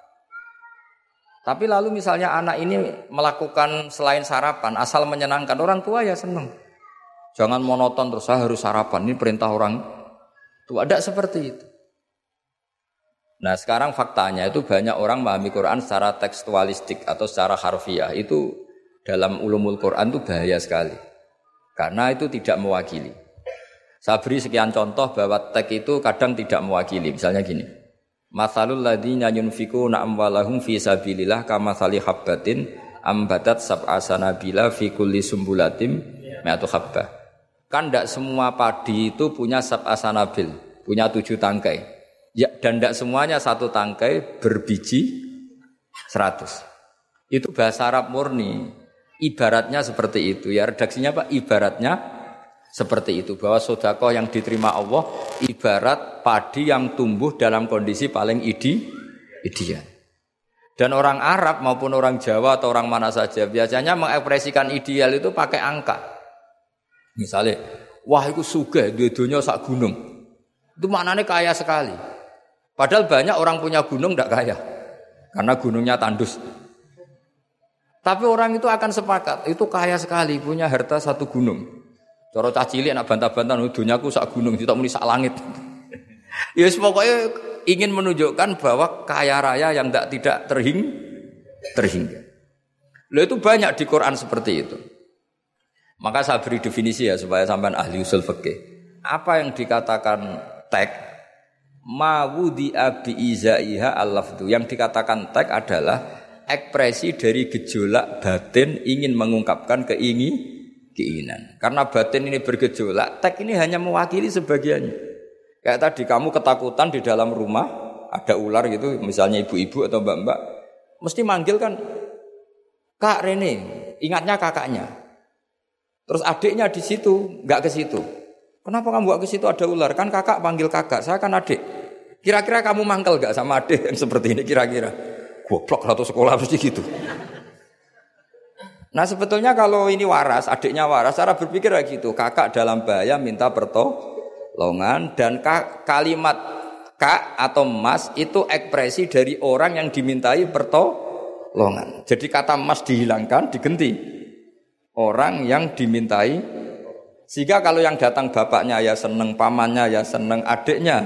Tapi lalu misalnya anak ini melakukan selain sarapan asal menyenangkan orang tua ya senang. Jangan monoton terus saya harus sarapan. Ini perintah orang tua. Tidak seperti itu. Nah sekarang faktanya itu banyak orang memahami Quran secara tekstualistik atau secara harfiah. Itu dalam ulumul Quran itu bahaya sekali. Karena itu tidak mewakili. Saya beri sekian contoh bahwa teks itu kadang tidak mewakili. Misalnya gini. Masalul ladzina yunfikuna amwalahum fi sabilillah kama habbatin ambadat sab'a sanabila fi kulli sumbulatim mi'atu habbah. Kan tidak semua padi itu punya sab asanabil, punya tujuh tangkai. Ya, dan tidak semuanya satu tangkai berbiji seratus. Itu bahasa Arab murni. Ibaratnya seperti itu. Ya redaksinya Pak, ibaratnya seperti itu. Bahwa sodakoh yang diterima Allah ibarat padi yang tumbuh dalam kondisi paling ide, ideal. Dan orang Arab maupun orang Jawa atau orang mana saja biasanya mengekspresikan ideal itu pakai angka. Misalnya, wah itu suge, dua dunia sak gunung. Itu maknanya kaya sekali. Padahal banyak orang punya gunung tidak kaya. Karena gunungnya tandus. Tapi orang itu akan sepakat, itu kaya sekali, punya harta satu gunung. Coro cacili anak bantah-bantah, dunyaku sak gunung, tidak muni sak langit. [LAUGHS] ya pokoknya ingin menunjukkan bahwa kaya raya yang tidak tidak terhing, terhingga. Lo itu banyak di Quran seperti itu. Maka saya beri definisi ya supaya sampai ahli usul fikih. Apa yang dikatakan tek mawudi abi izaiha al Yang dikatakan tek adalah ekspresi dari gejolak batin ingin mengungkapkan keingin keinginan. Karena batin ini bergejolak, tek ini hanya mewakili sebagiannya. Kayak tadi kamu ketakutan di dalam rumah, ada ular gitu, misalnya ibu-ibu atau mbak-mbak, mesti manggil kan, Kak Rene, ingatnya kakaknya. Terus adiknya di situ, nggak ke situ. Kenapa kamu nggak ke situ ada ular? Kan kakak panggil kakak, saya kan adik. Kira-kira kamu mangkel nggak sama adik yang seperti ini kira-kira? Goblok satu sekolah pasti gitu. Nah sebetulnya kalau ini waras, adiknya waras, cara berpikir kayak gitu. Kakak dalam bahaya minta pertolongan dan kalimat kak atau mas itu ekspresi dari orang yang dimintai pertolongan. Jadi kata mas dihilangkan, digenti orang yang dimintai sehingga kalau yang datang bapaknya ya seneng, pamannya ya seneng, adiknya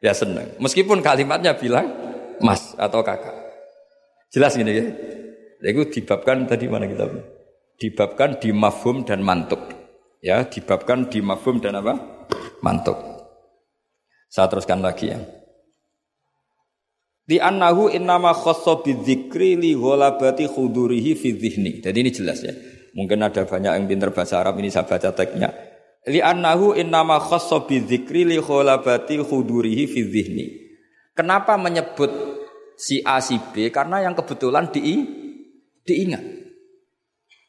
ya seneng. Meskipun kalimatnya bilang mas atau kakak. Jelas gini ya. Itu dibabkan tadi mana kita? Dibabkan di mafhum dan mantuk. Ya, dibabkan di mafhum dan apa? Mantuk. Saya teruskan lagi ya. Di annahu innama khassa bidzikri li ghalabati khudurihi fi. Jadi ini jelas ya. Mungkin ada banyak yang pintar bahasa Arab ini saya baca teksnya. Li annahu innama khassa bi dzikri li kholabati khudurihi fi. Kenapa menyebut si A si B karena yang kebetulan di diingat.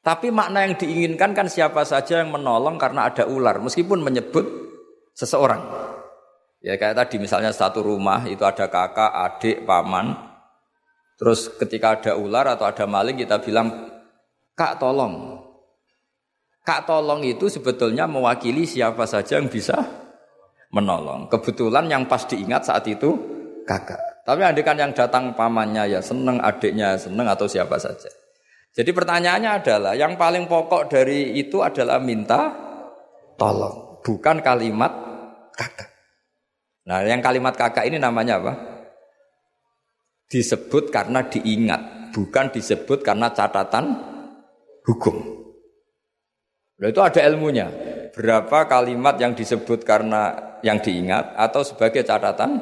Tapi makna yang diinginkan kan siapa saja yang menolong karena ada ular meskipun menyebut seseorang. Ya kayak tadi misalnya satu rumah itu ada kakak, adik, paman. Terus ketika ada ular atau ada maling kita bilang, "Kak tolong." Kak tolong itu sebetulnya mewakili siapa saja yang bisa menolong. Kebetulan yang pas diingat saat itu kakak. Tapi kan yang datang pamannya ya seneng, adiknya seneng atau siapa saja. Jadi pertanyaannya adalah yang paling pokok dari itu adalah minta tolong, bukan kalimat kakak. Nah, yang kalimat kakak ini namanya apa? Disebut karena diingat, bukan disebut karena catatan hukum. Nah, itu ada ilmunya. Berapa kalimat yang disebut karena yang diingat atau sebagai catatan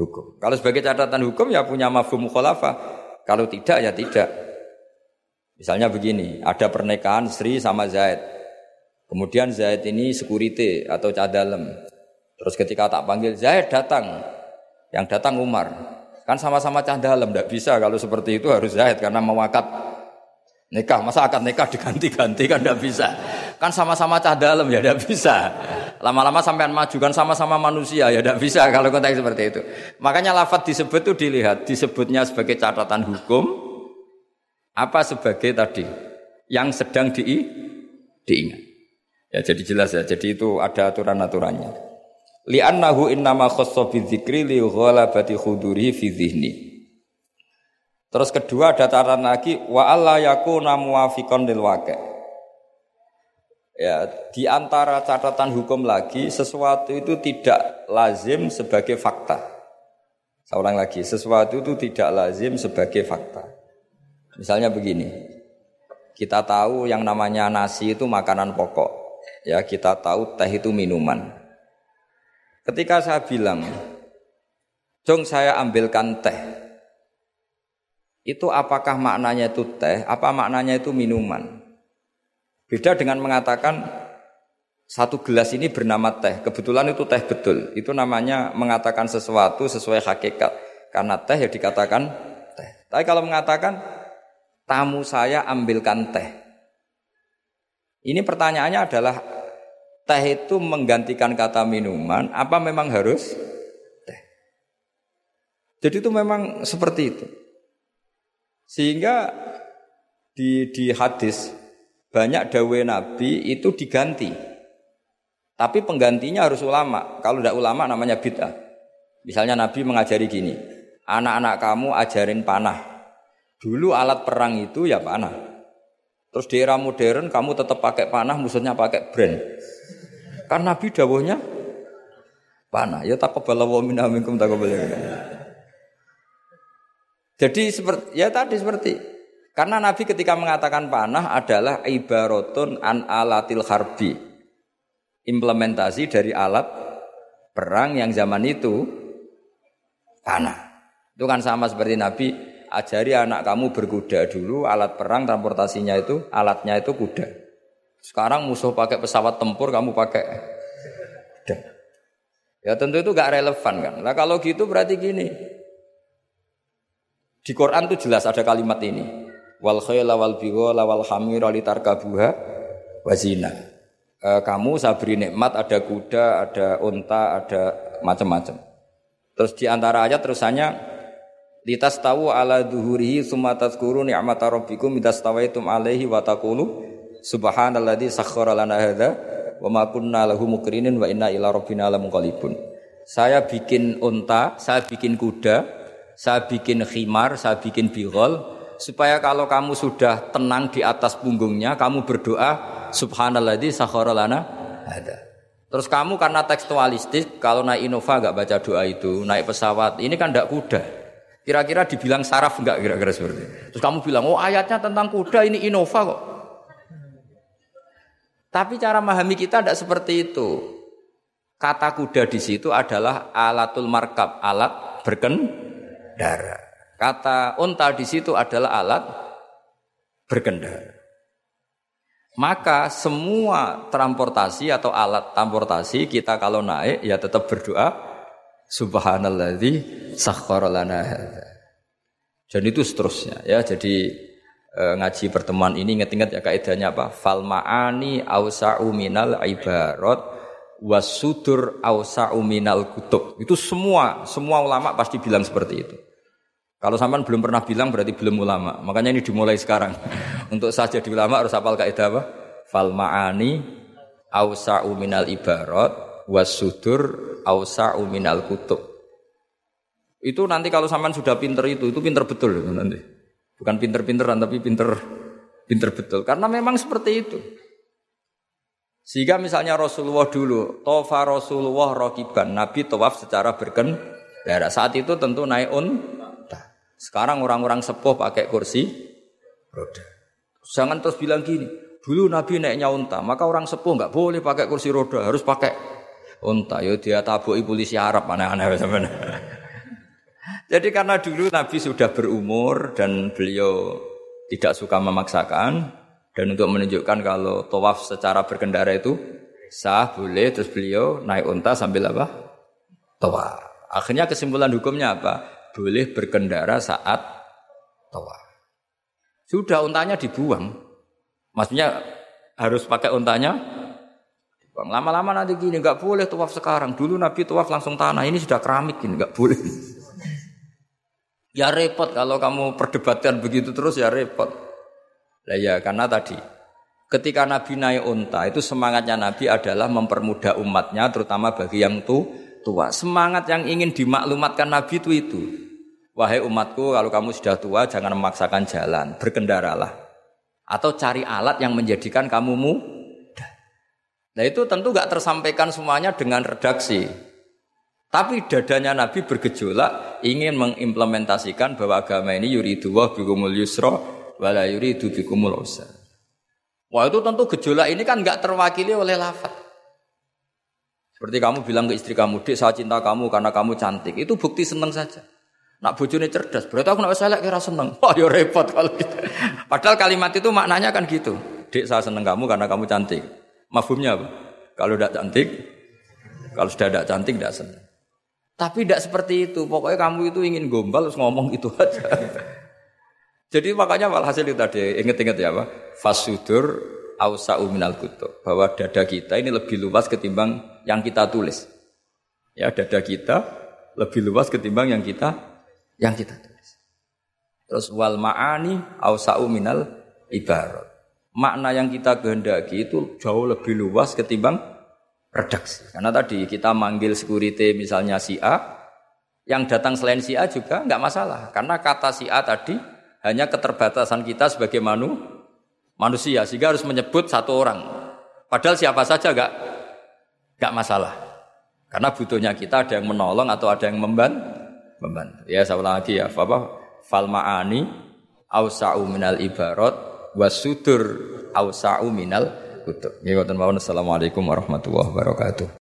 hukum. Kalau sebagai catatan hukum ya punya mafhum mukhalafah. Kalau tidak ya tidak. Misalnya begini, ada pernikahan Sri sama Zaid. Kemudian Zaid ini security atau cadalem. Terus ketika tak panggil Zaid datang. Yang datang Umar. Kan sama-sama cadalem, tidak bisa kalau seperti itu harus Zaid karena mewakat nikah. Masa akad nikah diganti-ganti kan tidak bisa. Kan sama-sama cadalem ya tidak bisa. Lama-lama sampean maju kan sama-sama manusia ya tidak bisa kalau konteks seperti itu. Makanya lafadz disebut itu dilihat disebutnya sebagai catatan hukum apa sebagai tadi yang sedang di diingat. Ya jadi jelas ya. Jadi itu ada aturan-aturannya. Li'annahu innama khassa bidzikri li ghalabati khuduri fi dhihni. Terus kedua ada catatan lagi wa alla yakuna muwafiqan lil waqi'. Ya, di antara catatan hukum lagi sesuatu itu tidak lazim sebagai fakta. Ulang lagi, sesuatu itu tidak lazim sebagai fakta. Misalnya begini, kita tahu yang namanya nasi itu makanan pokok. Ya, kita tahu teh itu minuman. Ketika saya bilang, "Jong, saya ambilkan teh." Itu apakah maknanya itu teh, apa maknanya itu minuman? Beda dengan mengatakan satu gelas ini bernama teh. Kebetulan itu teh betul. Itu namanya mengatakan sesuatu sesuai hakikat. Karena teh ya dikatakan teh. Tapi kalau mengatakan tamu saya ambilkan teh. Ini pertanyaannya adalah teh itu menggantikan kata minuman apa memang harus teh? Jadi itu memang seperti itu. Sehingga di di hadis banyak dawe Nabi itu diganti. Tapi penggantinya harus ulama. Kalau tidak ulama namanya bid'ah. Misalnya Nabi mengajari gini, anak-anak kamu ajarin panah. Dulu alat perang itu ya panah. Terus di era modern kamu tetap pakai panah, musuhnya pakai brand. Kan Nabi dawuhnya panah. Ya tak wa minna minkum Jadi seperti ya tadi seperti karena Nabi ketika mengatakan panah adalah ibaratun an alatil harbi. Implementasi dari alat perang yang zaman itu panah. Itu kan sama seperti Nabi ajari anak kamu berkuda dulu, alat perang transportasinya itu alatnya itu kuda. Sekarang musuh pakai pesawat tempur, kamu pakai kuda. Ya tentu itu gak relevan kan. Nah kalau gitu berarti gini. Di Quran tuh jelas ada kalimat ini wal khayla wal bighala wal hamira litarkabuha wazina. E, kamu saya beri nikmat ada kuda, ada unta, ada macam-macam. Terus di antara ayat terusannya litas tahu ala duhurihi summa tazkuru ni'mata rabbikum idas tawaitum alaihi wa taqulu subhanalladzi sakhkhara lana hadza wa ma kunna lahu mukrinin wa inna ila rabbina lamunqalibun. Saya bikin unta, saya bikin kuda, saya bikin khimar, saya bikin bigol, supaya kalau kamu sudah tenang di atas punggungnya kamu berdoa subhanalladzi sakhara lana ada. Terus kamu karena tekstualistik kalau naik Innova nggak baca doa itu, naik pesawat ini kan tidak kuda. Kira-kira dibilang saraf enggak kira-kira seperti itu. Terus kamu bilang, "Oh, ayatnya tentang kuda ini Innova kok." Tapi cara memahami kita tidak seperti itu. Kata kuda di situ adalah alatul markab, alat berkendara. Kata unta di situ adalah alat berkendara. Maka semua transportasi atau alat transportasi kita kalau naik ya tetap berdoa subhanalladzi sakhkhara lana Dan itu seterusnya ya. Jadi e, ngaji pertemuan ini ingat-ingat ya kaidahnya apa? Fal ma'ani ausa'u ibarat wasudur ausa'u minal kutub. Itu semua semua ulama pasti bilang seperti itu. Kalau sampean belum pernah bilang berarti belum ulama. Makanya ini dimulai sekarang. [LAUGHS] Untuk saja di ulama harus hafal kaidah apa? Fal ma'ani ausa'u ibarat wasudur ausa'u minal kutub. Itu nanti kalau sampean sudah pinter itu, itu pinter betul itu nanti. Bukan pinter-pinteran tapi pinter pinter betul. Karena memang seperti itu. Sehingga misalnya Rasulullah dulu, tofa Rasulullah rokiban, Nabi tawaf secara berkendara. Saat itu tentu naik unta. Sekarang orang-orang sepuh pakai kursi roda. Jangan terus bilang gini, dulu Nabi naiknya unta, maka orang sepuh nggak boleh pakai kursi roda, harus pakai unta. Yo dia tabui polisi Arab aneh-aneh [LAUGHS] sebenarnya. Jadi karena dulu Nabi sudah berumur dan beliau tidak suka memaksakan dan untuk menunjukkan kalau tawaf secara berkendara itu sah boleh terus beliau naik unta sambil apa? Tawaf. Akhirnya kesimpulan hukumnya apa? Boleh berkendara saat tawaf. Sudah untanya dibuang. Maksudnya harus pakai untanya Lama-lama nanti gini, nggak boleh tawaf sekarang. Dulu Nabi tawaf langsung tanah, ini sudah keramik ini, nggak boleh. Ya repot kalau kamu perdebatkan begitu terus ya repot. Lah ya karena tadi ketika Nabi naik unta itu semangatnya Nabi adalah mempermudah umatnya terutama bagi yang tu, tua. Semangat yang ingin dimaklumatkan Nabi itu itu. Wahai umatku kalau kamu sudah tua jangan memaksakan jalan, berkendaralah. Atau cari alat yang menjadikan kamu mudah. Nah itu tentu gak tersampaikan semuanya dengan redaksi. Tapi dadanya Nabi bergejolak ingin mengimplementasikan bahwa agama ini yuridu wa bikumul yusra wala yuridu bikumul usra. Wah itu tentu gejolak ini kan nggak terwakili oleh lafaz. Seperti kamu bilang ke istri kamu, Dek saya cinta kamu karena kamu cantik. Itu bukti seneng saja. Nak bojone cerdas, berarti aku nak selek kira seneng. [LAUGHS] Wah ya repot kalau gitu. Padahal kalimat itu maknanya kan gitu. Dek saya seneng kamu karena kamu cantik. Mafhumnya apa? Kalau tidak cantik, kalau sudah tidak cantik tidak seneng. Tapi tidak seperti itu. Pokoknya kamu itu ingin gombal terus ngomong itu aja. [LAUGHS] Jadi makanya walhasil itu tadi inget-inget ya Pak. Fasudur ausa'u minal kutub. Bahwa dada kita ini lebih luas ketimbang yang kita tulis. Ya dada kita lebih luas ketimbang yang kita yang kita tulis. Terus wal ma'ani ausa'u minal ibarat. Makna yang kita kehendaki itu jauh lebih luas ketimbang redaksi. Karena tadi kita manggil security misalnya si A, yang datang selain si A juga nggak masalah. Karena kata si A tadi hanya keterbatasan kita sebagai manu, manusia, sehingga harus menyebut satu orang. Padahal siapa saja nggak nggak masalah. Karena butuhnya kita ada yang menolong atau ada yang membantu. membantu. Ya saya lagi ya, apa? Fal ma'ani ausa'u minal ibarat wasudur ausa'u minal kutub. Nggih wonten mawon assalamualaikum warahmatullahi wabarakatuh.